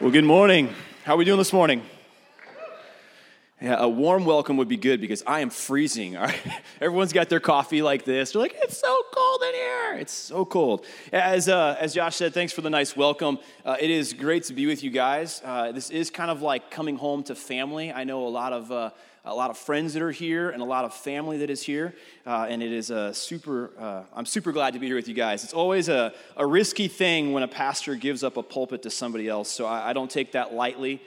Well, good morning. How are we doing this morning? Yeah, a warm welcome would be good because I am freezing. All right? Everyone's got their coffee like this. They're like, it's so cold. It's so cold. As, uh, as Josh said, thanks for the nice welcome. Uh, it is great to be with you guys. Uh, this is kind of like coming home to family. I know a lot of uh, a lot of friends that are here and a lot of family that is here. Uh, and it is a super, uh, I'm super glad to be here with you guys. It's always a, a risky thing when a pastor gives up a pulpit to somebody else, so I, I don't take that lightly.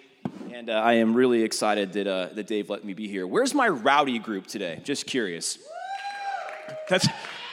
And I am really excited that, that Dave let me be here. Where's my rowdy group today? Just curious. That's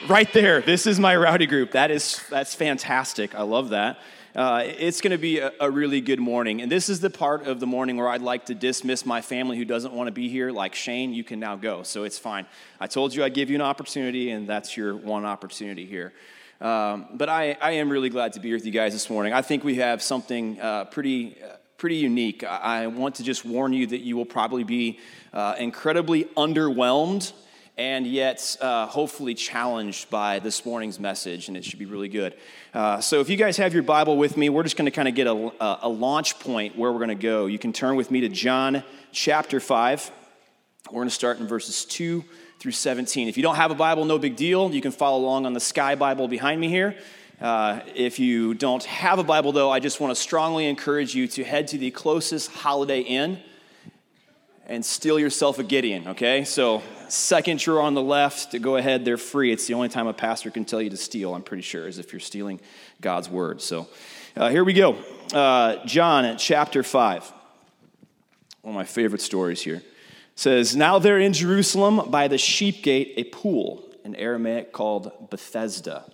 right there. This is my rowdy group. That is, that's fantastic. I love that. Uh, it's going to be a, a, really good morning. And this is the part of the morning where I'd like to dismiss my family who doesn't want to be here. Like Shane, you can now go. So it's fine. I told you I'd give you an opportunity, and that's your one opportunity here. Um, but I, I, am really glad to be with you guys this morning. I think we have something uh, pretty. Uh, pretty unique. I want to just warn you that you will probably be uh, incredibly underwhelmed and yet uh, hopefully challenged by this morning's message, and it should be really good. Uh, so, if you guys have your Bible with me, we're just going to kind of get a, a, launch point where we're going to go. You can turn with me to John chapter 5. We're going to start in verses 2 through 17. If you don't have a Bible, no big deal. You can follow along on the Sky Bible behind me here. Uh, if you don't have a Bible, though, I just want to strongly encourage you to head to the closest Holiday Inn and steal yourself a Gideon, okay? So, second drawer on the left, go ahead, they're free. It's the only time a pastor can tell you to steal, I'm pretty sure, is if you're stealing God's word. So, uh, here we go. Uh, John at chapter 5. One of my favorite stories here. It says, Now there in Jerusalem by the sheep gate, a pool, in Aramaic called Bethesda,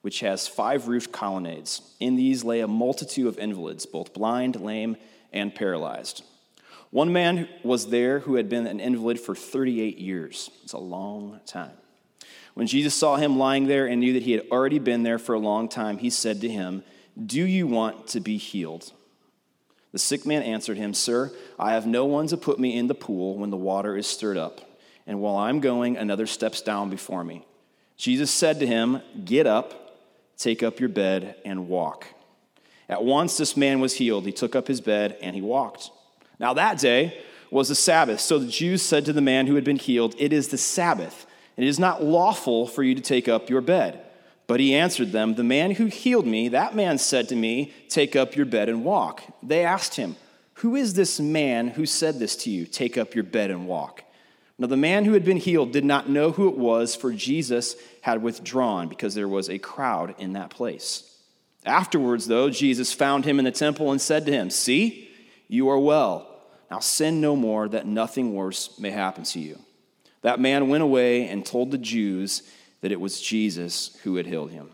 which has five roofed colonnades. In these lay a multitude of invalids, both blind, lame, and paralyzed. One man was there who had been an invalid for 38 years. It's a long time. When Jesus saw him lying there and knew that he had already been there for a long time, he said to him, Do you want to be healed? The sick man answered him, Sir, I have no one to put me in the pool when the water is stirred up, and while I'm going, another steps down before me. Jesus said to him, Get up, take up your bed, and walk. At once this man was healed. He took up his bed and he walked. Now, that day was the Sabbath. So the Jews said to the man who had been healed, It is the Sabbath, and it is not lawful for you to take up your bed. But he answered them, The man who healed me, that man said to me, Take up your bed and walk. They asked him, Who is this man who said this to you? Take up your bed and walk. Now, the man who had been healed did not know who it was, for Jesus had withdrawn because there was a crowd in that place. Afterwards, though, Jesus found him in the temple and said to him, See, you are well. Now sin no more, that nothing worse may happen to you. That man went away and told the Jews that it was Jesus who had healed him.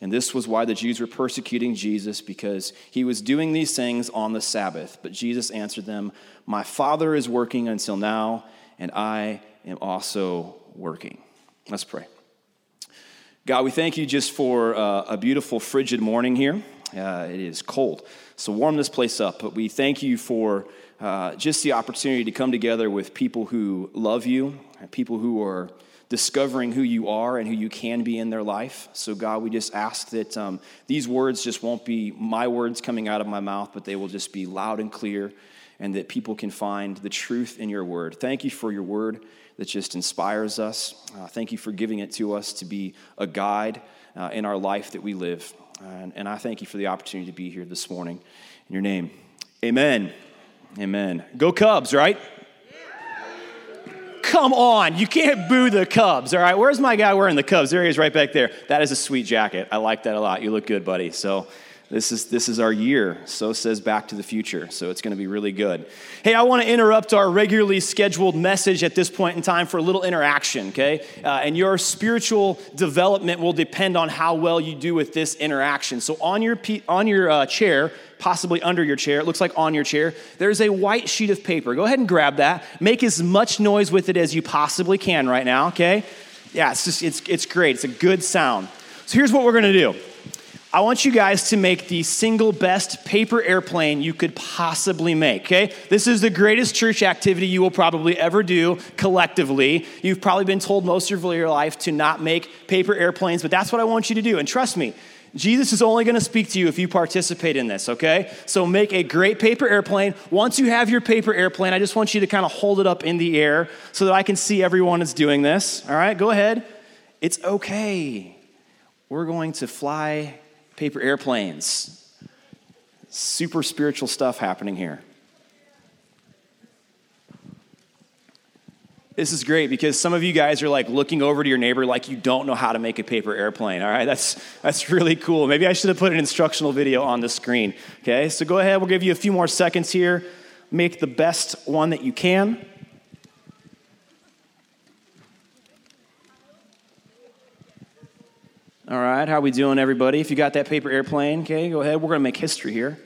And this was why the Jews were persecuting Jesus, because he was doing these things on the Sabbath. But Jesus answered them, My Father is working until now, and I am also working. Let's pray. God, we thank you just for uh, a beautiful, frigid morning here. Uh, it is cold. So warm this place up. But we thank you for uh, just the opportunity to come together with people who love you, people who are discovering who you are and who you can be in their life. So, God, we just ask that um, these words just won't be my words coming out of my mouth, but they will just be loud and clear, and that people can find the truth in your word. Thank you for your word that just inspires us. Uh, thank you for giving it to us to be a guide uh, in our life that we live. And, and I thank you for the opportunity to be here this morning. In your name, amen. Amen. Go Cubs, right? Come on, you can't boo the Cubs, all right? Where's my guy wearing the Cubs? There he is right back there. That is a sweet jacket. I like that a lot. You look good, buddy. So, this is, this is our year. So says Back to the Future. So it's going to be really good. Hey, I want to interrupt our regularly scheduled message at this point in time for a little interaction, okay? Uh, and your spiritual development will depend on how well you do with this interaction. So on your, on your uh, chair, possibly under your chair, it looks like on your chair, there's a white sheet of paper. Go ahead and grab that. Make as much noise with it as you possibly can right now, okay? Yeah, it's just, it's, it's great. It's a good sound. So here's what we're going to do. I want you guys to make the single best paper airplane you could possibly make, okay? This is the greatest church activity you will probably ever do collectively. You've probably been told most of your life to not make paper airplanes, but that's what I want you to do. And trust me, Jesus is only going to speak to you if you participate in this, okay? So make a great paper airplane. Once you have your paper airplane, I just want you to kind of hold it up in the air so that I can see everyone is doing this. All right, go ahead. It's okay. We're going to fly paper airplanes. Super spiritual stuff happening here. This is great because some of you guys are like looking over to your neighbor like you don't know how to make a paper airplane. All right, that's that's really cool. Maybe I should have put an instructional video on the screen. Okay, so go ahead. We'll give you a few more seconds here. Make the best one that you can. All right, how we doing, everybody? If you got that paper airplane, okay, go ahead. We're going to make history here.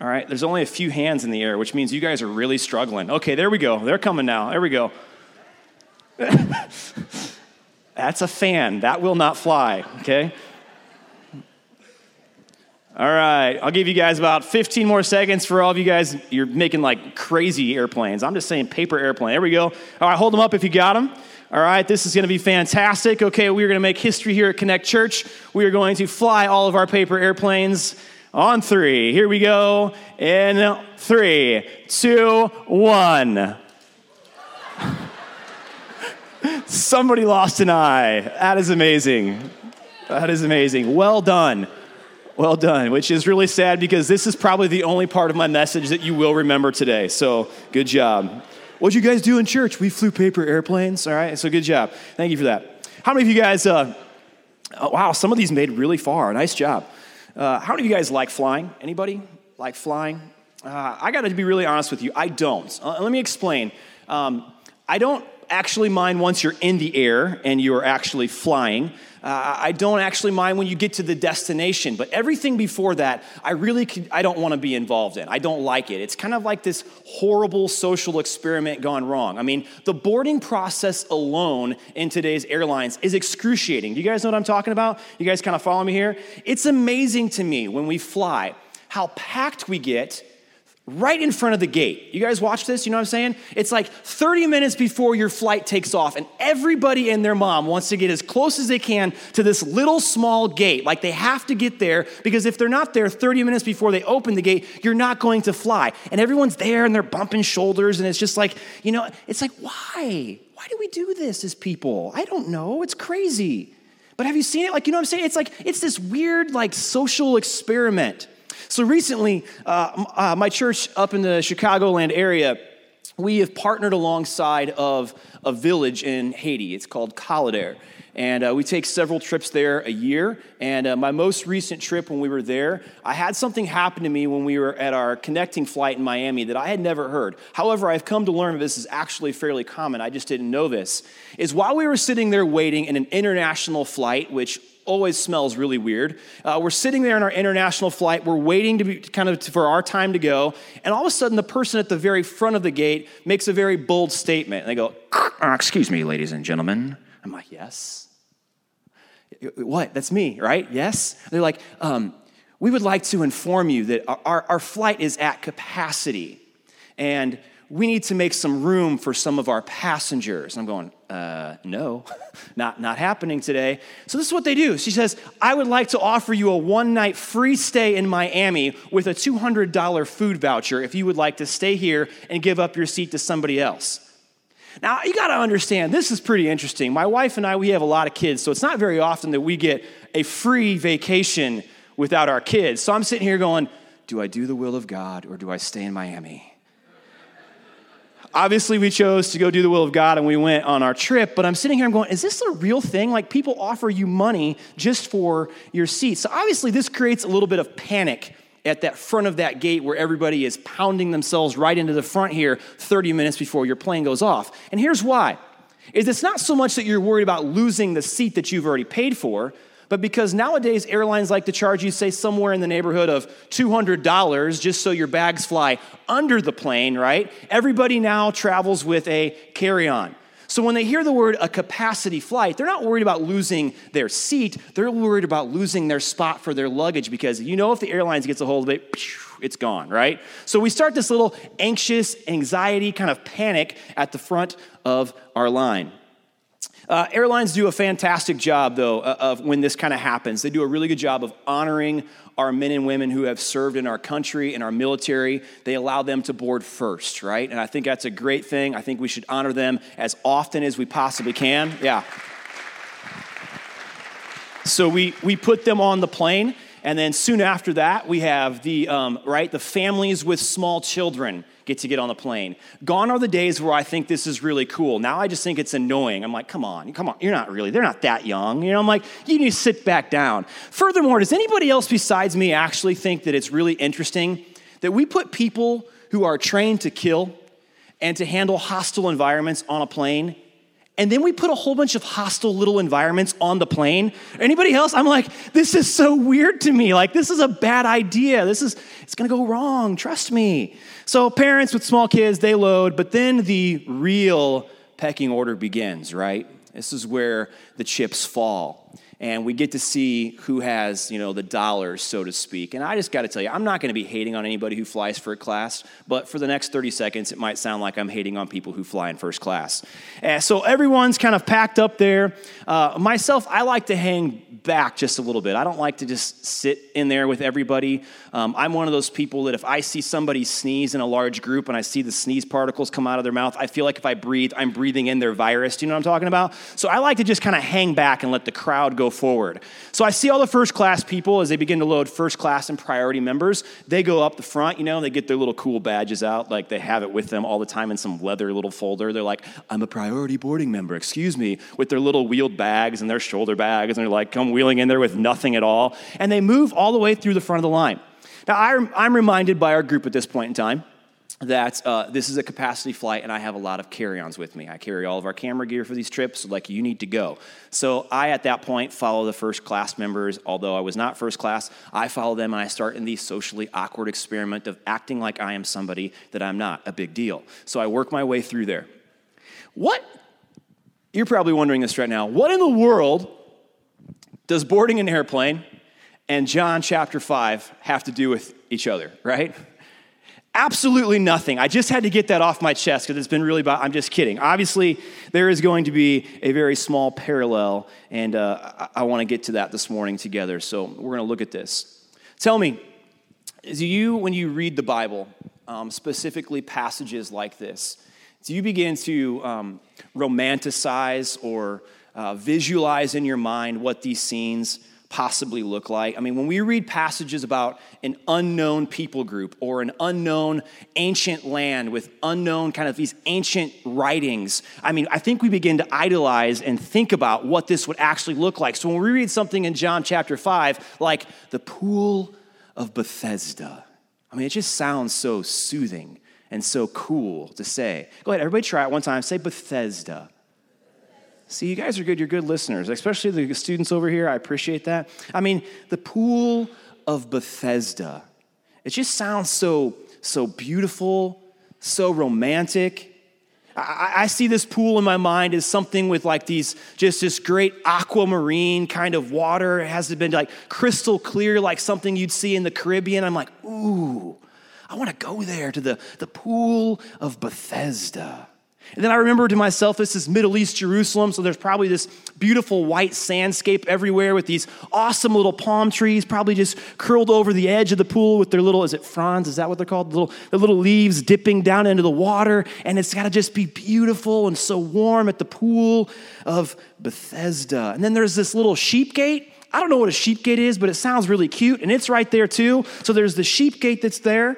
All right, there's only a few hands in the air, which means you guys are really struggling. Okay, there we go. They're coming now. There we go. That's a fan. That will not fly, okay? All right, I'll give you guys about 15 more seconds for all of you guys. You're making like crazy airplanes. I'm just saying paper airplane. There we go. All right, hold them up if you got them. All right, this is going to be fantastic. Okay, we're going to make history here at Connect Church. We are going to fly all of our paper airplanes on three. Here we go. In three, two, one. Somebody lost an eye. That is amazing. That is amazing. Well done. Well done, which is really sad because this is probably the only part of my message that you will remember today. So, good job. What'd you guys do in church? We flew paper airplanes. All right, so good job. Thank you for that. How many of you guys, uh, oh, wow, some of these made really far. Nice job. Uh, how many of you guys like flying? Anybody like flying? Uh, I got to be really honest with you. I don't. Uh, let me explain. Um, I don't actually mind once you're in the air and you're actually flying. Uh, I don't actually mind when you get to the destination, but everything before that, I really could, I don't want to be involved in. I don't like it. It's kind of like this horrible social experiment gone wrong. I mean, the boarding process alone in today's airlines is excruciating. Do you guys know what I'm talking about? You guys kind of follow me here? It's amazing to me when we fly how packed we get right in front of the gate. You guys watch this? You know what I'm saying? It's like 30 minutes before your flight takes off, and everybody and their mom wants to get as close as they can to this little small gate. Like they have to get there because if they're not there 30 minutes before they open the gate, you're not going to fly. And everyone's there and they're bumping shoulders, and it's just like, you know, it's like, why? Why do we do this as people? I don't know. It's crazy. But have you seen it? Like, you know what I'm saying? It's like, it's this weird, like, social experiment. So recently, uh, uh, my church up in the Chicagoland area, we have partnered alongside of a village in Haiti. It's called Kalader. And uh, we take several trips there a year. And uh, my most recent trip when we were there, I had something happen to me when we were at our connecting flight in Miami that I had never heard. However, I've come to learn this is actually fairly common. I just didn't know this. Is while we were sitting there waiting in an international flight, which always smells really weird. Uh, we're sitting there in our international flight. We're waiting to be kind of for our time to go, and all of a sudden, the person at the very front of the gate makes a very bold statement. And they go, uh, "Excuse me, ladies and gentlemen." I'm like, "Yes." What? That's me, right? Yes. They're like, um, "We would like to inform you that our, our flight is at capacity, and." We need to make some room for some of our passengers. I'm going, uh, no, not, not happening today. So this is what they do. She says, I would like to offer you a one night free stay in Miami with a $200 food voucher if you would like to stay here and give up your seat to somebody else. Now, you got to understand, this is pretty interesting. My wife and I, we have a lot of kids, so it's not very often that we get a free vacation without our kids. So I'm sitting here going, do I do the will of God or do I stay in Miami? Obviously we chose to go do the will of God and we went on our trip, but I'm sitting here, I'm going, is this a real thing? Like people offer you money just for your seat. So obviously this creates a little bit of panic at that front of that gate where everybody is pounding themselves right into the front here 30 minutes before your plane goes off. And here's why. Is it's not so much that you're worried about losing the seat that you've already paid for, but because nowadays airlines like to charge you, say, somewhere in the neighborhood of $200 just so your bags fly under the plane, right? Everybody now travels with a carry on. So when they hear the word a capacity flight, they're not worried about losing their seat. They're worried about losing their spot for their luggage because you know if the airlines gets a hold of it, it's gone, right? So we start this little anxious, anxiety kind of panic at the front of our line. Uh, airlines do a fantastic job, though, of when this kind of happens. They do a really good job of honoring our men and women who have served in our country, in our military. They allow them to board first, right? And I think that's a great thing. I think we should honor them as often as we possibly can. Yeah. So we, we put them on the plane, and then soon after that, we have the, um, right, the families with small children get to get on the plane. Gone are the days where I think this is really cool. Now I just think it's annoying. I'm like, come on, come on, you're not really, they're not that young. You know, I'm like, you need to sit back down. Furthermore, does anybody else besides me actually think that it's really interesting that we put people who are trained to kill and to handle hostile environments on a plane and then we put a whole bunch of hostile little environments on the plane. Anybody else? I'm like, this is so weird to me. Like, this is a bad idea. This is, it's gonna go wrong. Trust me. So, parents with small kids, they load, but then the real pecking order begins, right? This is where the chips fall and we get to see who has, you know, the dollars, so to speak. And I just got to tell you, I'm not going to be hating on anybody who flies first class, but for the next 30 seconds, it might sound like I'm hating on people who fly in first class. Uh, so everyone's kind of packed up there. Uh, myself, I like to hang back just a little bit. I don't like to just sit in there with everybody. Um, I'm one of those people that if I see somebody sneeze in a large group and I see the sneeze particles come out of their mouth, I feel like if I breathe, I'm breathing in their virus. Do you know what I'm talking about? So I like to just kind of hang back and let the crowd go forward. So I see all the first class people as they begin to load first class and priority members. They go up the front, you know, they get their little cool badges out, like they have it with them all the time in some leather little folder. They're like, I'm a priority boarding member, excuse me, with their little wheeled bags and their shoulder bags, and they're like, come wheeling in there with nothing at all. And they move all the way through the front of the line. Now, I'm reminded by our group at this point in time that uh, this is a capacity flight and I have a lot of carry ons with me. I carry all of our camera gear for these trips, so like you need to go. So I, at that point, follow the first class members. Although I was not first class, I follow them and I start in the socially awkward experiment of acting like I am somebody that I'm not, a big deal. So I work my way through there. What? You're probably wondering this right now. What in the world does boarding an airplane and John chapter 5 have to do with each other, right? Absolutely nothing. I just had to get that off my chest because it's been really bad. I'm just kidding. Obviously, there is going to be a very small parallel, and uh, I, I want to get to that this morning together. So we're going to look at this. Tell me, do you, when you read the Bible, um, specifically passages like this, do you begin to um, romanticize or uh, visualize in your mind what these scenes possibly look like. I mean, when we read passages about an unknown people group or an unknown ancient land with unknown kind of these ancient writings, I mean, I think we begin to idolize and think about what this would actually look like. So when we read something in John chapter 5, like the pool of Bethesda, I mean, it just sounds so soothing and so cool to say. Go ahead, everybody try it one time. Say Bethesda. See, you guys are good. You're good listeners, especially the students over here. I appreciate that. I mean, the pool of Bethesda. It just sounds so, so beautiful, so romantic. I, I, see this pool in my mind as something with like these, just this great aquamarine kind of water. It has been like crystal clear, like something you'd see in the Caribbean. I'm like, ooh, I want to go there to the, the pool of Bethesda. And then I remember to myself, this is Middle East Jerusalem, so there's probably this beautiful white sandscape everywhere with these awesome little palm trees, probably just curled over the edge of the pool with their little, is it fronds? Is that what they're called? The little, the little leaves dipping down into the water. And it's got to just be beautiful and so warm at the pool of Bethesda. And then there's this little sheep gate. I don't know what a sheep gate is, but it sounds really cute, and it's right there too. So there's the sheep gate that's there.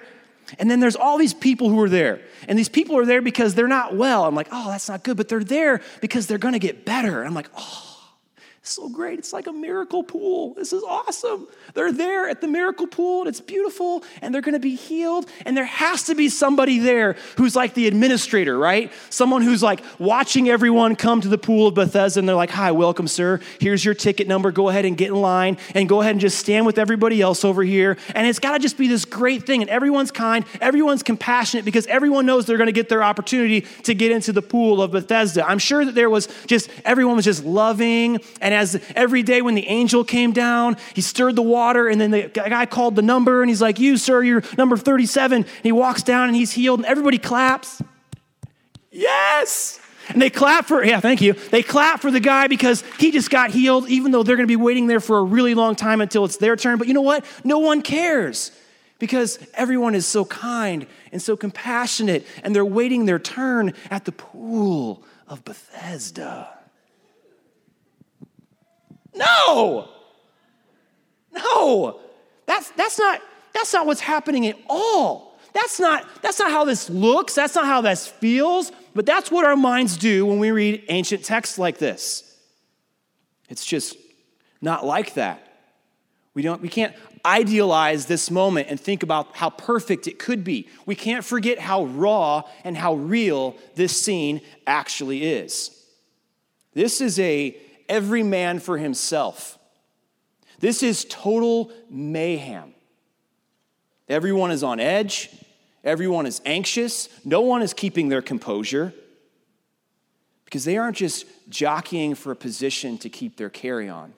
And then there's all these people who are there. And these people are there because they're not well. I'm like, oh, that's not good. But they're there because they're going to get better. I'm like, oh, so great. It's like a miracle pool. This is awesome. They're there at the miracle pool and it's beautiful and they're going to be healed. And there has to be somebody there who's like the administrator, right? Someone who's like watching everyone come to the pool of Bethesda and they're like, hi, welcome, sir. Here's your ticket number. Go ahead and get in line and go ahead and just stand with everybody else over here. And it's got to just be this great thing. And everyone's kind, everyone's compassionate because everyone knows they're going to get their opportunity to get into the pool of Bethesda. I'm sure that there was just, everyone was just loving and as every day when the angel came down, he stirred the water, and then the guy called the number, and he's like, You, sir, you're number 37. And he walks down and he's healed, and everybody claps. Yes! And they clap for, yeah, thank you. They clap for the guy because he just got healed, even though they're going to be waiting there for a really long time until it's their turn. But you know what? No one cares because everyone is so kind and so compassionate, and they're waiting their turn at the pool of Bethesda. No! No! That's, that's, not, that's not what's happening at all. That's not, that's not how this looks. That's not how this feels. But that's what our minds do when we read ancient texts like this. It's just not like that. We, don't, we can't idealize this moment and think about how perfect it could be. We can't forget how raw and how real this scene actually is. This is a every man for himself. This is total mayhem. Everyone is on edge. Everyone is anxious. No one is keeping their composure because they aren't just jockeying for a position to keep their carry on.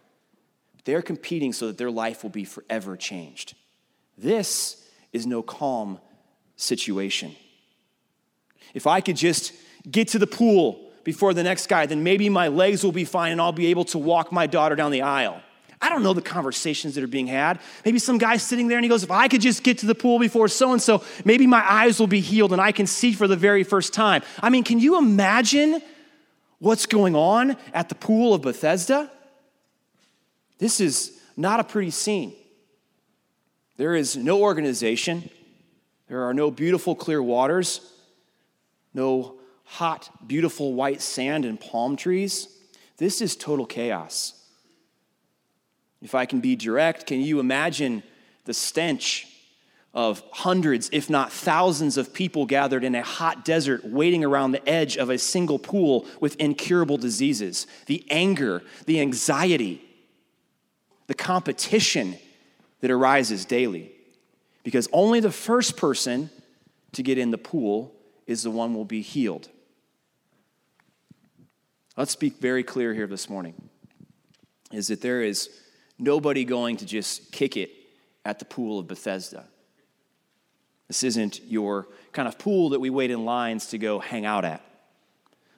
They're competing so that their life will be forever changed. This is no calm situation. If I could just get to the pool before the next guy, then maybe my legs will be fine and I'll be able to walk my daughter down the aisle. I don't know the conversations that are being had. Maybe some guy's sitting there and he goes, If I could just get to the pool before so and so, maybe my eyes will be healed and I can see for the very first time. I mean, can you imagine what's going on at the pool of Bethesda? This is not a pretty scene. There is no organization, there are no beautiful, clear waters, no hot, beautiful white sand and palm trees. This is total chaos. If I can be direct, can you imagine the stench of hundreds, if not thousands, of people gathered in a hot desert waiting around the edge of a single pool with incurable diseases? The anger, the anxiety, the competition that arises daily. Because only the first person to get in the pool is the one will be healed. Let's speak very clear here this morning is that there is nobody going to just kick it at the pool of Bethesda. This isn't your kind of pool that we wait in lines to go hang out at.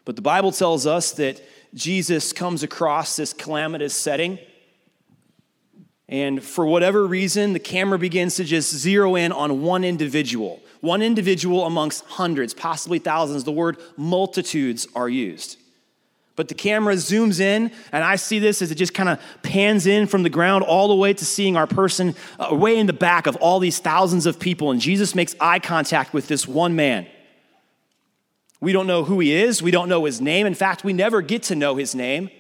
But the Bible tells us that Jesus comes across this calamitous setting and for whatever reason, the camera begins to just zero in on one individual, one individual amongst hundreds, possibly thousands. The word multitudes are used. But the camera zooms in, and I see this as it just kind of pans in from the ground all the way to seeing our person uh, way in the back of all these thousands of people. And Jesus makes eye contact with this one man. We don't know who he is, we don't know his name. In fact, we never get to know his name,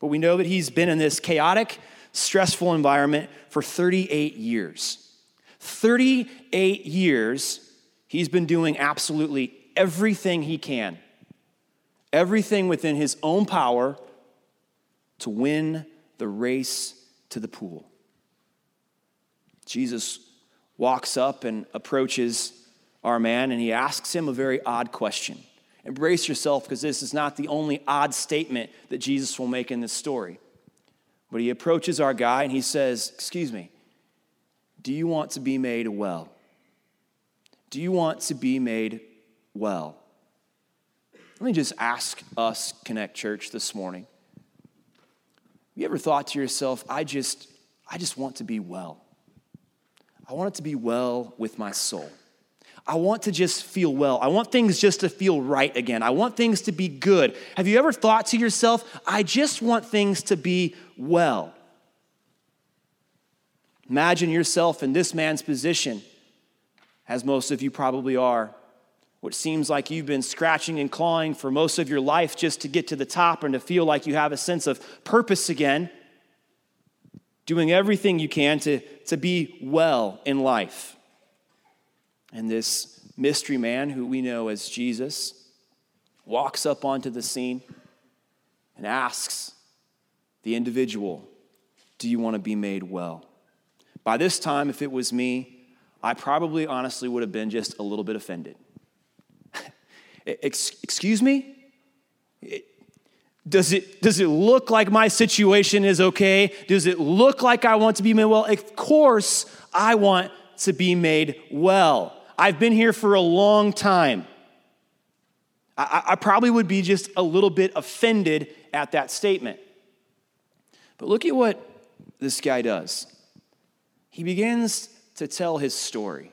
but we know that he's been in this chaotic, stressful environment for 38 years. 38 years, he's been doing absolutely everything he can, everything within his own power to win the race to the pool. Jesus walks up and approaches our man and he asks him a very odd question. Embrace yourself because this is not the only odd statement that Jesus will make in this story. But he approaches our guy and he says, Excuse me, do you want to be made well? Do you want to be made well? Let me just ask us, Connect Church, this morning. Have you ever thought to yourself, I just, I just want to be well? I want it to be well with my soul. I want to just feel well. I want things just to feel right again. I want things to be good. Have you ever thought to yourself, I just want things to be well? Imagine yourself in this man's position, as most of you probably are. What seems like you've been scratching and clawing for most of your life just to get to the top and to feel like you have a sense of purpose again, doing everything you can to, to be well in life. And this mystery man, who we know as Jesus, walks up onto the scene and asks the individual, Do you want to be made well? By this time, if it was me, I probably honestly would have been just a little bit offended. Excuse me? Does it, does it look like my situation is okay? Does it look like I want to be made well? Of course, I want to be made well. I've been here for a long time. I, I probably would be just a little bit offended at that statement. But look at what this guy does. He begins to tell his story.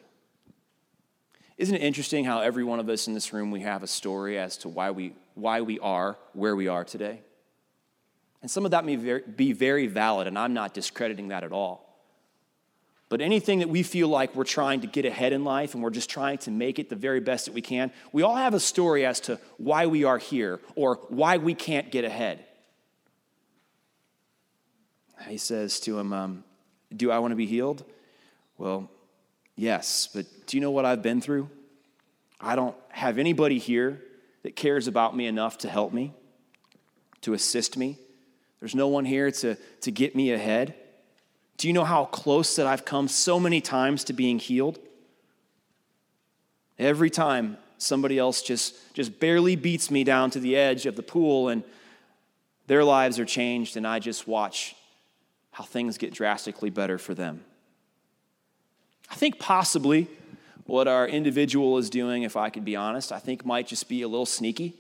Isn't it interesting how every one of us in this room we have a story as to why we why we are where we are today? And some of that may be very valid, and I'm not discrediting that at all. But anything that we feel like we're trying to get ahead in life and we're just trying to make it the very best that we can, we all have a story as to why we are here or why we can't get ahead. He says to him, um, Do I want to be healed? Well, yes, but do you know what I've been through? I don't have anybody here that cares about me enough to help me, to assist me. There's no one here to, to get me ahead. Do you know how close that I've come so many times to being healed? Every time somebody else just, just barely beats me down to the edge of the pool and their lives are changed, and I just watch how things get drastically better for them. I think possibly what our individual is doing, if I could be honest, I think might just be a little sneaky.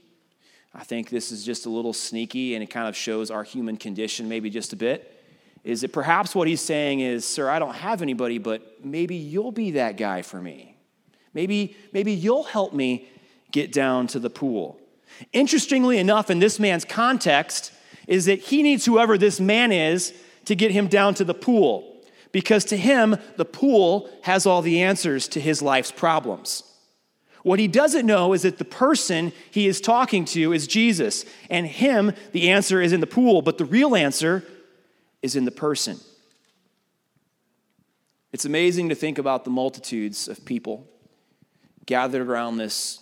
I think this is just a little sneaky and it kind of shows our human condition maybe just a bit. Is that perhaps what he's saying is, Sir, I don't have anybody, but maybe you'll be that guy for me. Maybe, maybe you'll help me get down to the pool. Interestingly enough, in this man's context, is that he needs whoever this man is to get him down to the pool because to him, the pool has all the answers to his life's problems. What he doesn't know is that the person he is talking to is Jesus, and him, the answer is in the pool, but the real answer is in the person. It's amazing to think about the multitudes of people gathered around this,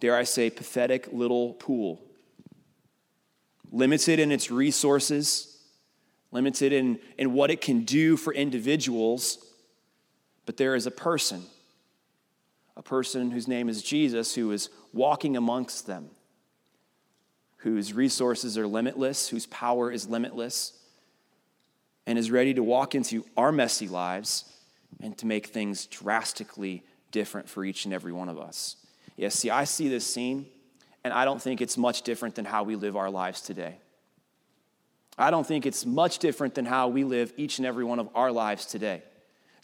dare I say, pathetic little pool, limited in its resources limited in, in what it can do for individuals, but there is a person, a person whose name is Jesus, who is walking amongst them, whose resources are limitless, whose power is limitless, and is ready to walk into our messy lives and to make things drastically different for each and every one of us. Yes, see, I see this scene, and I don't think it's much different than how we live our lives today. I don't think it's much different than how we live each and every one of our lives today.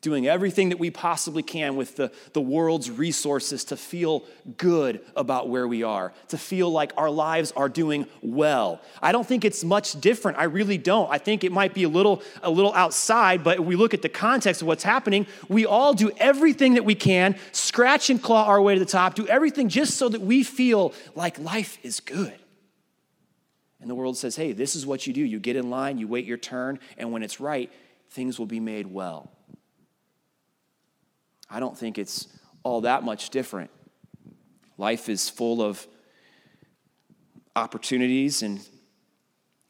Doing everything that we possibly can with the, the world's resources to feel good about where we are, to feel like our lives are doing well. I don't think it's much different. I really don't. I think it might be a little, a little outside, but we look at the context of what's happening. We all do everything that we can, scratch and claw our way to the top, do everything just so that we feel like life is good. And the world says, hey, this is what you do. You get in line, you wait your turn, and when it's right, things will be made well. I don't think it's all that much different. Life is full of opportunities, and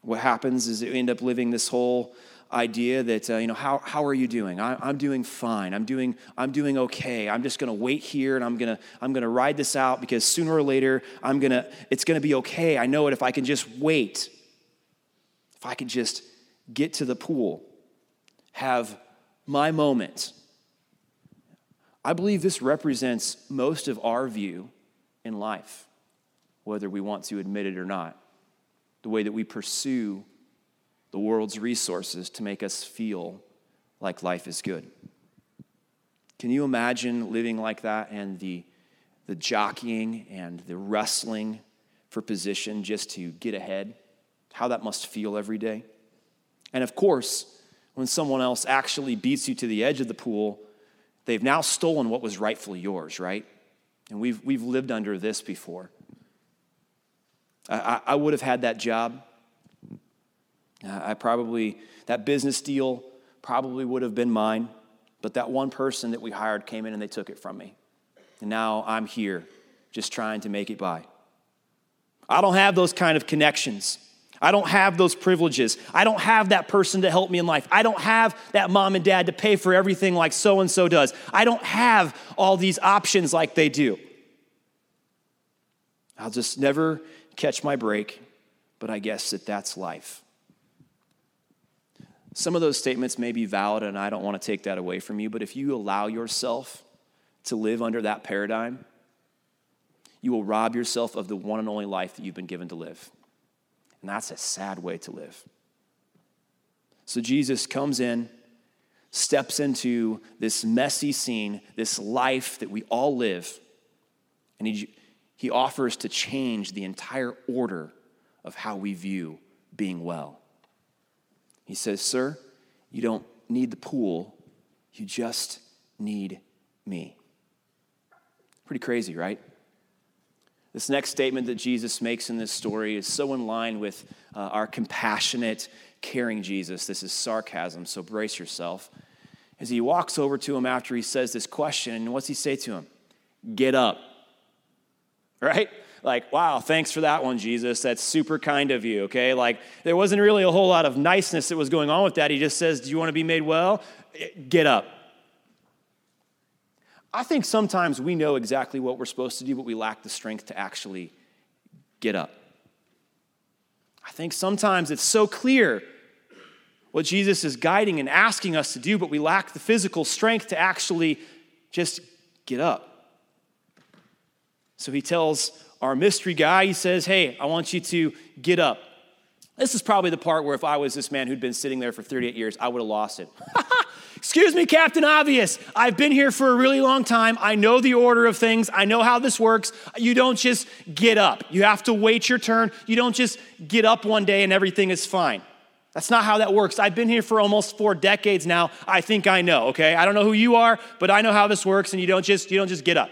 what happens is you end up living this whole idea that uh, you know how, how are you doing? I, am doing fine. I'm doing i'm doing okay. I'm just going to wait here and i'm going to i'm going to ride this out because sooner or later i'm going to it's going to be okay. I know it if i can just wait. If i can just get to the pool have my moment. I believe this represents most of our view in life whether we want to admit it or not. The way that we pursue the world's resources to make us feel like life is good. Can you imagine living like that and the, the jockeying and the wrestling for position just to get ahead? How that must feel every day. And of course, when someone else actually beats you to the edge of the pool, they've now stolen what was rightfully yours, right? And we've, we've lived under this before. I, I would have had that job. Uh, I probably, that business deal probably would have been mine, but that one person that we hired came in and they took it from me. And now I'm here just trying to make it by. I don't have those kind of connections. I don't have those privileges. I don't have that person to help me in life. I don't have that mom and dad to pay for everything like so and so does. I don't have all these options like they do. I'll just never catch my break, but I guess that that's life. Some of those statements may be valid, and I don't want to take that away from you, but if you allow yourself to live under that paradigm, you will rob yourself of the one and only life that you've been given to live. And that's a sad way to live. So Jesus comes in, steps into this messy scene, this life that we all live, and he, he offers to change the entire order of how we view being well. He says, Sir, you don't need the pool, you just need me. Pretty crazy, right? This next statement that Jesus makes in this story is so in line with uh, our compassionate, caring Jesus. This is sarcasm, so brace yourself. As he walks over to him after he says this question, and what's he say to him? Get up. Right? Like, wow, thanks for that one, Jesus. That's super kind of you, okay? Like, there wasn't really a whole lot of niceness that was going on with that. He just says, Do you want to be made well? Eh, get up. I think sometimes we know exactly what we're supposed to do, but we lack the strength to actually get up. I think sometimes it's so clear what Jesus is guiding and asking us to do, but we lack the physical strength to actually just get up. So he tells our mystery guy, he says, Hey, I want you to get up. This is probably the part where if I was this man who'd been sitting there for 38 years, I would have lost it. Excuse me, Captain Obvious. I've been here for a really long time. I know the order of things. I know how this works. You don't just get up. You have to wait your turn. You don't just get up one day and everything is fine. That's not how that works. I've been here for almost 4 decades now. I think I know, okay? I don't know who you are, but I know how this works and you don't just you don't just get up.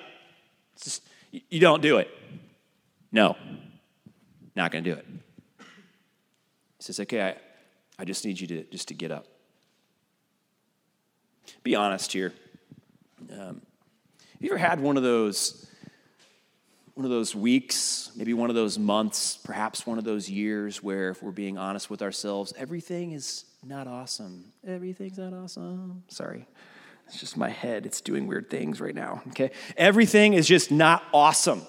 Just, you don't do it. No. Not going to do it. He says, "Okay, I, I just need you to just to get up." Be honest here. Um, have you ever had one of those, one of those weeks, maybe one of those months, perhaps one of those years where, if we're being honest with ourselves, everything is not awesome. Everything's not awesome. Sorry. It's just my head. It's doing weird things right now. Okay. Everything is just not awesome.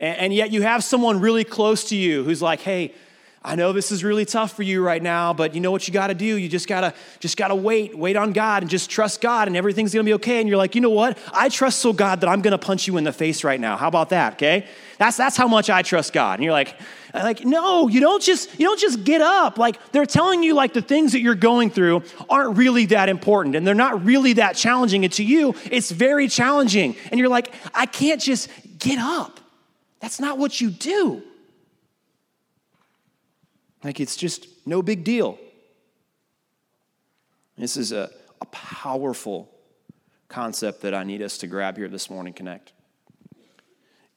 And, and yet you have someone really close to you who's like, hey, I know this is really tough for you right now, but you know what you got to do? You just got to just got to wait, wait on God and just trust God and everything's going to be okay. And you're like, "You know what? I trust so God that I'm going to punch you in the face right now. How about that, okay? That's that's how much I trust God." And you're like, like, "No, you don't just you don't just get up. Like they're telling you like the things that you're going through aren't really that important and they're not really that challenging and to you it's very challenging." And you're like, "I can't just get up." That's not what you do. Like it's just no big deal. This is a, a powerful concept that I need us to grab here this morning, Connect.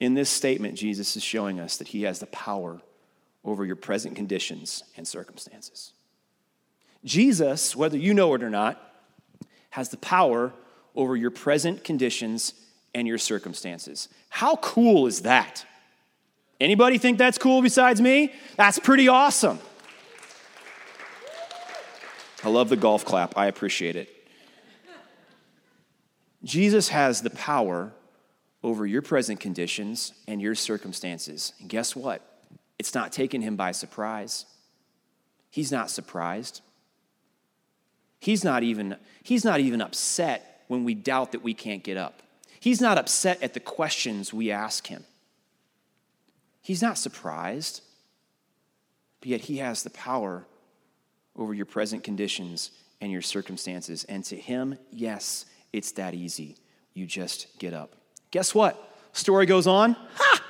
In this statement, Jesus is showing us that he has the power over your present conditions and circumstances. Jesus, whether you know it or not, has the power over your present conditions and your circumstances. How cool is that? Anybody think that's cool besides me? That's pretty awesome. I love the golf clap. I appreciate it. Jesus has the power over your present conditions and your circumstances. And guess what? It's not taking him by surprise. He's not surprised. He's not even he's not even upset when we doubt that we can't get up. He's not upset at the questions we ask him. He's not surprised, but yet He has the power over your present conditions and your circumstances. And to Him, yes, it's that easy. You just get up. Guess what? Story goes on. Ha!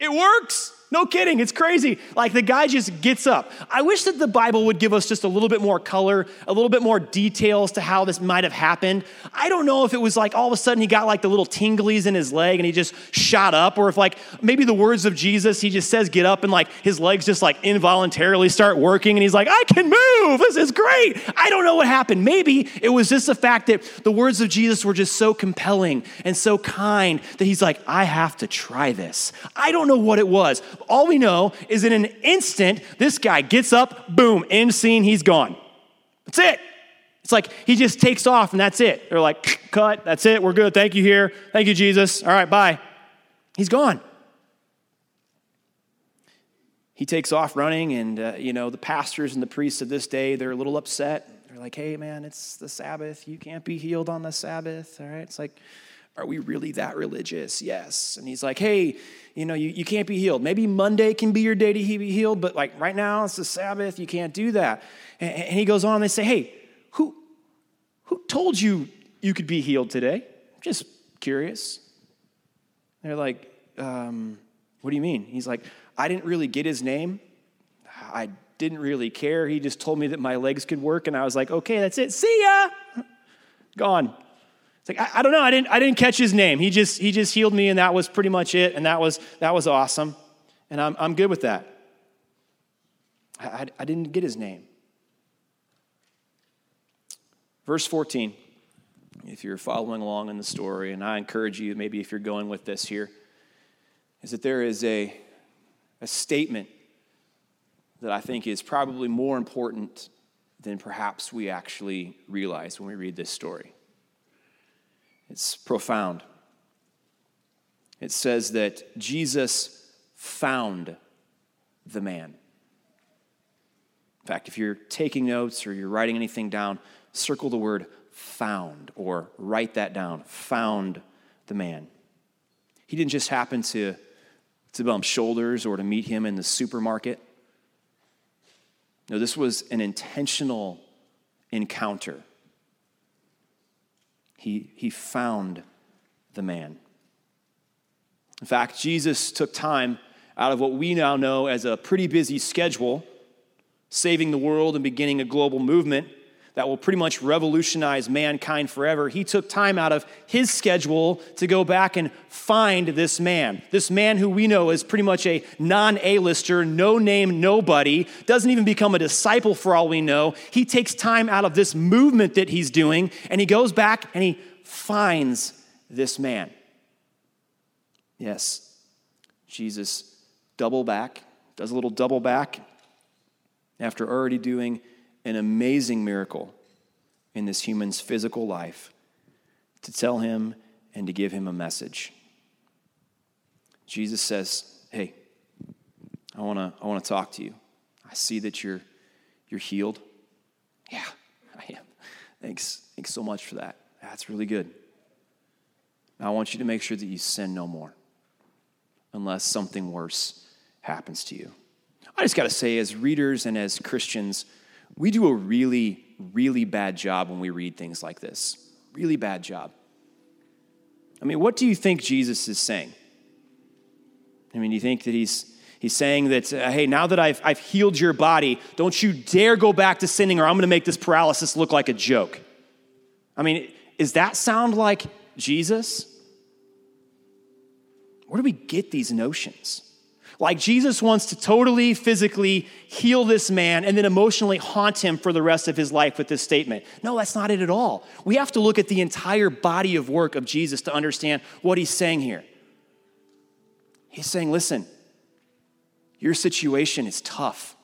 It works. No kidding, it's crazy. Like the guy just gets up. I wish that the Bible would give us just a little bit more color, a little bit more details to how this might have happened. I don't know if it was like all of a sudden he got like the little tinglies in his leg and he just shot up, or if like maybe the words of Jesus, he just says get up and like his legs just like involuntarily start working and he's like, I can move. This is great. I don't know what happened. Maybe it was just the fact that the words of Jesus were just so compelling and so kind that he's like, I have to try this. I don't know what it was all we know is in an instant, this guy gets up, boom, end scene, he's gone. That's it. It's like he just takes off and that's it. They're like, cut, that's it, we're good. Thank you here. Thank you, Jesus. All right, bye. He's gone. He takes off running, and uh, you know, the pastors and the priests of this day, they're a little upset. They're like, hey, man, it's the Sabbath. You can't be healed on the Sabbath. All right. It's like, Are we really that religious? Yes. And he's like, Hey, you know, you, you can't be healed. Maybe Monday can be your day to be healed, but like right now it's the Sabbath, you can't do that. And, and he goes on, they say, Hey, who, who told you you could be healed today? Just curious. They're like, um, What do you mean? He's like, I didn't really get his name. I didn't really care. He just told me that my legs could work, and I was like, okay, that's it. See ya. Gone. It's like I, I, don't know. I didn't. I didn't catch his name. He just he just healed me, and that was pretty much it. And that was that was awesome, and I'm I'm good with that. I, I, I didn't get his name. Verse 14. If you're following along in the story, and I encourage you, maybe if you're going with this here, is that there is a, a statement that I think is probably more important than perhaps we actually realize when we read this story. It's profound. It says that Jesus found the man. In fact, if you're taking notes or you're writing anything down, circle the word found or write that down. Found the man. He didn't just happen to, to bump shoulders or to meet him in the supermarket. No, this was an intentional encounter. He, he found the man. In fact, Jesus took time out of what we now know as a pretty busy schedule, saving the world and beginning a global movement that will pretty much revolutionize mankind forever, he took time out of his schedule to go back and find this man. This man who we know is pretty much a non A-lister, no name, nobody, doesn't even become a disciple for all we know. He takes time out of this movement that he's doing and he goes back and he finds this man. Yes, Jesus double back, does a little double back after already doing an amazing miracle in this human's physical life to tell him and to give him a message. Jesus says, Hey, I want to I wanna talk to you. I see that you're, you're healed. Yeah, I am. Thanks. Thanks so much for that. That's really good. Now, I want you to make sure that you sin no more unless something worse happens to you. I just got to say, as readers and as Christians, we do a really, really bad job when we read things like this. Really bad job. I mean, what do you think Jesus is saying? I mean, do you think that he's he's saying that, uh, hey, now that I've, I've healed your body, don't you dare go back to sinning or I'm going to make this paralysis look like a joke? I mean, does that sound like Jesus? Where do we get these notions? Like Jesus wants to totally physically heal this man and then emotionally haunt him for the rest of his life with this statement. No, that's not it at all. We have to look at the entire body of work of Jesus to understand what he's saying here. He's saying, listen, your situation is tough,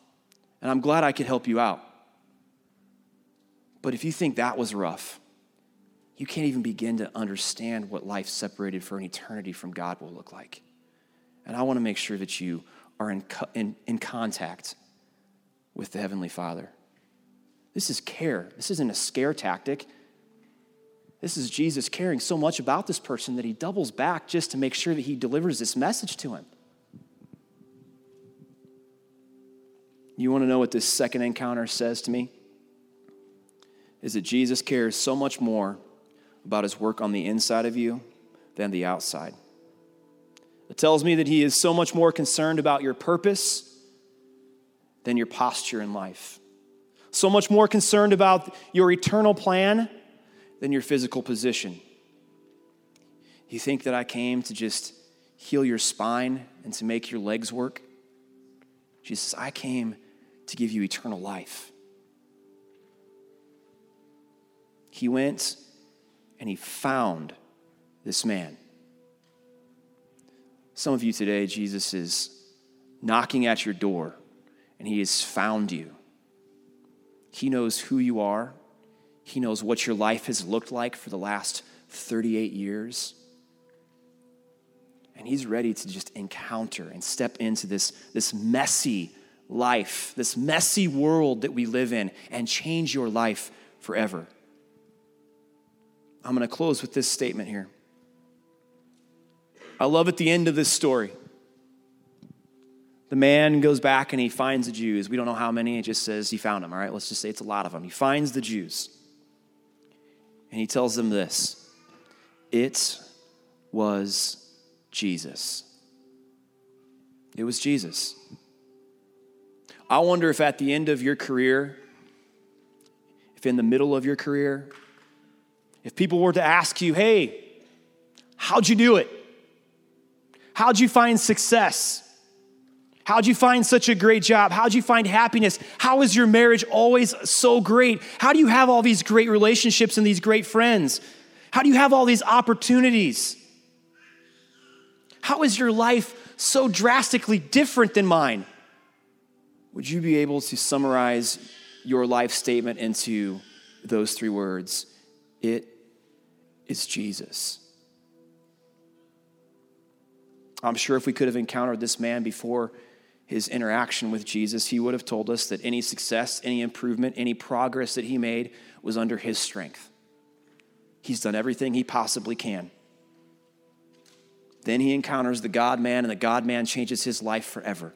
and I'm glad I could help you out. But if you think that was rough, you can't even begin to understand what life separated for an eternity from God will look like. And I want to make sure that you are in, in, in contact with the Heavenly Father. This is care. This isn't a scare tactic. This is Jesus caring so much about this person that he doubles back just to make sure that he delivers this message to him. You want to know what this second encounter says to me? Is that Jesus cares so much more about his work on the inside of you than the outside. It tells me that He is so much more concerned about your purpose than your posture in life. So much more concerned about your eternal plan than your physical position. You think that I came to just heal your spine and to make your legs work? Jesus, I came to give you eternal life. He went and he found this man. Some of you today, Jesus is knocking at your door and he has found you. He knows who you are, he knows what your life has looked like for the last 38 years. And he's ready to just encounter and step into this, this messy life, this messy world that we live in, and change your life forever. I'm going to close with this statement here. I love at the end of this story. The man goes back and he finds the Jews. We don't know how many, it just says he found them, all right? Let's just say it's a lot of them. He finds the Jews. And he tells them this It was Jesus. It was Jesus. I wonder if at the end of your career, if in the middle of your career, if people were to ask you, hey, how'd you do it? How'd you find success? How'd you find such a great job? How'd you find happiness? How is your marriage always so great? How do you have all these great relationships and these great friends? How do you have all these opportunities? How is your life so drastically different than mine? Would you be able to summarize your life statement into those three words? It is Jesus. I'm sure if we could have encountered this man before his interaction with Jesus, he would have told us that any success, any improvement, any progress that he made was under his strength. He's done everything he possibly can. Then he encounters the God man, and the God man changes his life forever.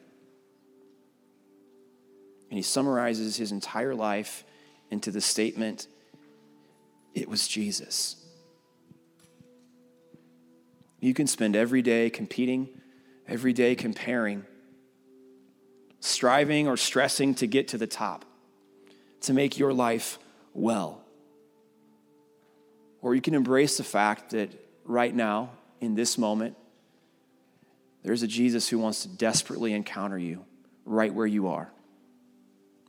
And he summarizes his entire life into the statement it was Jesus. You can spend every day competing, every day comparing, striving or stressing to get to the top, to make your life well. Or you can embrace the fact that right now, in this moment, there's a Jesus who wants to desperately encounter you right where you are.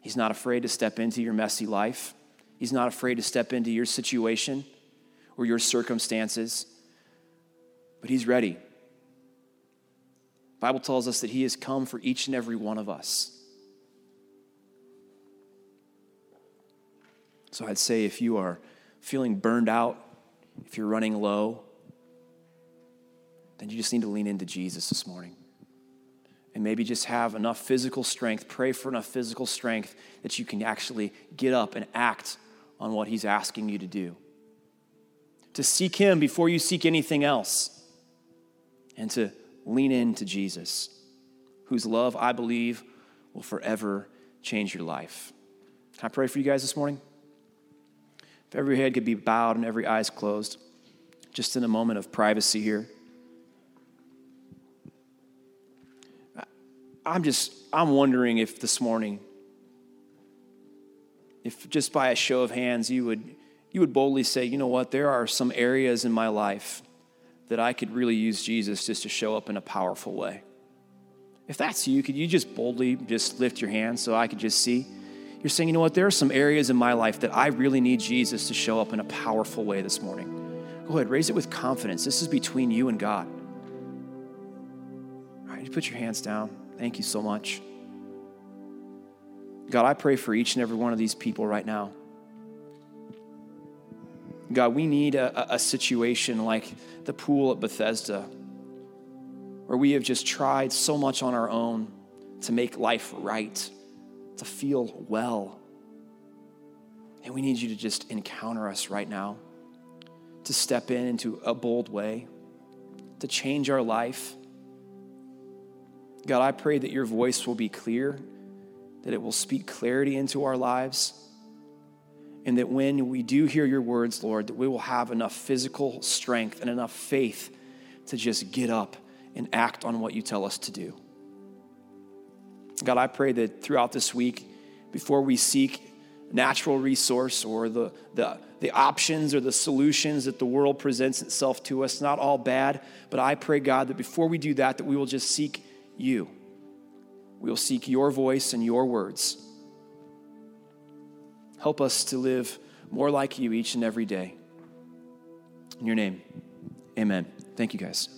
He's not afraid to step into your messy life. He's not afraid to step into your situation or your circumstances but he's ready. The Bible tells us that he has come for each and every one of us. So I'd say if you are feeling burned out, if you're running low, then you just need to lean into Jesus this morning. And maybe just have enough physical strength, pray for enough physical strength that you can actually get up and act on what He's asking you to do. To seek Him before you seek anything else and to lean into Jesus, whose love I believe will forever change your life. Can I pray for you guys this morning? If every head could be bowed and every eyes closed, just in a moment of privacy here. I'm just, I'm wondering if this morning, if just by a show of hands, you would, you would boldly say, you know what, there are some areas in my life that I could really use Jesus just to show up in a powerful way. If that's you, could you just boldly just lift your hand so I could just see? You're saying, you know what, there are some areas in my life that I really need Jesus to show up in a powerful way this morning. Go ahead, raise it with confidence. This is between you and God. All right, you put your hands down. Thank you so much. God, I pray for each and every one of these people right now. God, we need a, a situation like the pool at Bethesda, where we have just tried so much on our own to make life right, to feel well. And we need you to just encounter us right now, to step in into a bold way, to change our life. God, I pray that your voice will be clear, that it will speak clarity into our lives and that when we do hear your words, Lord, that we will have enough physical strength and enough faith to just get up and act on what you tell us to do. God, I pray that throughout this week, before we seek natural resource or the, the, the options or the solutions that the world presents itself to us, not all bad, but I pray, God, that before we do that, that we will just seek you. We will seek your voice and your words. Help us to live more like you each and every day. In your name, amen. Thank you, guys.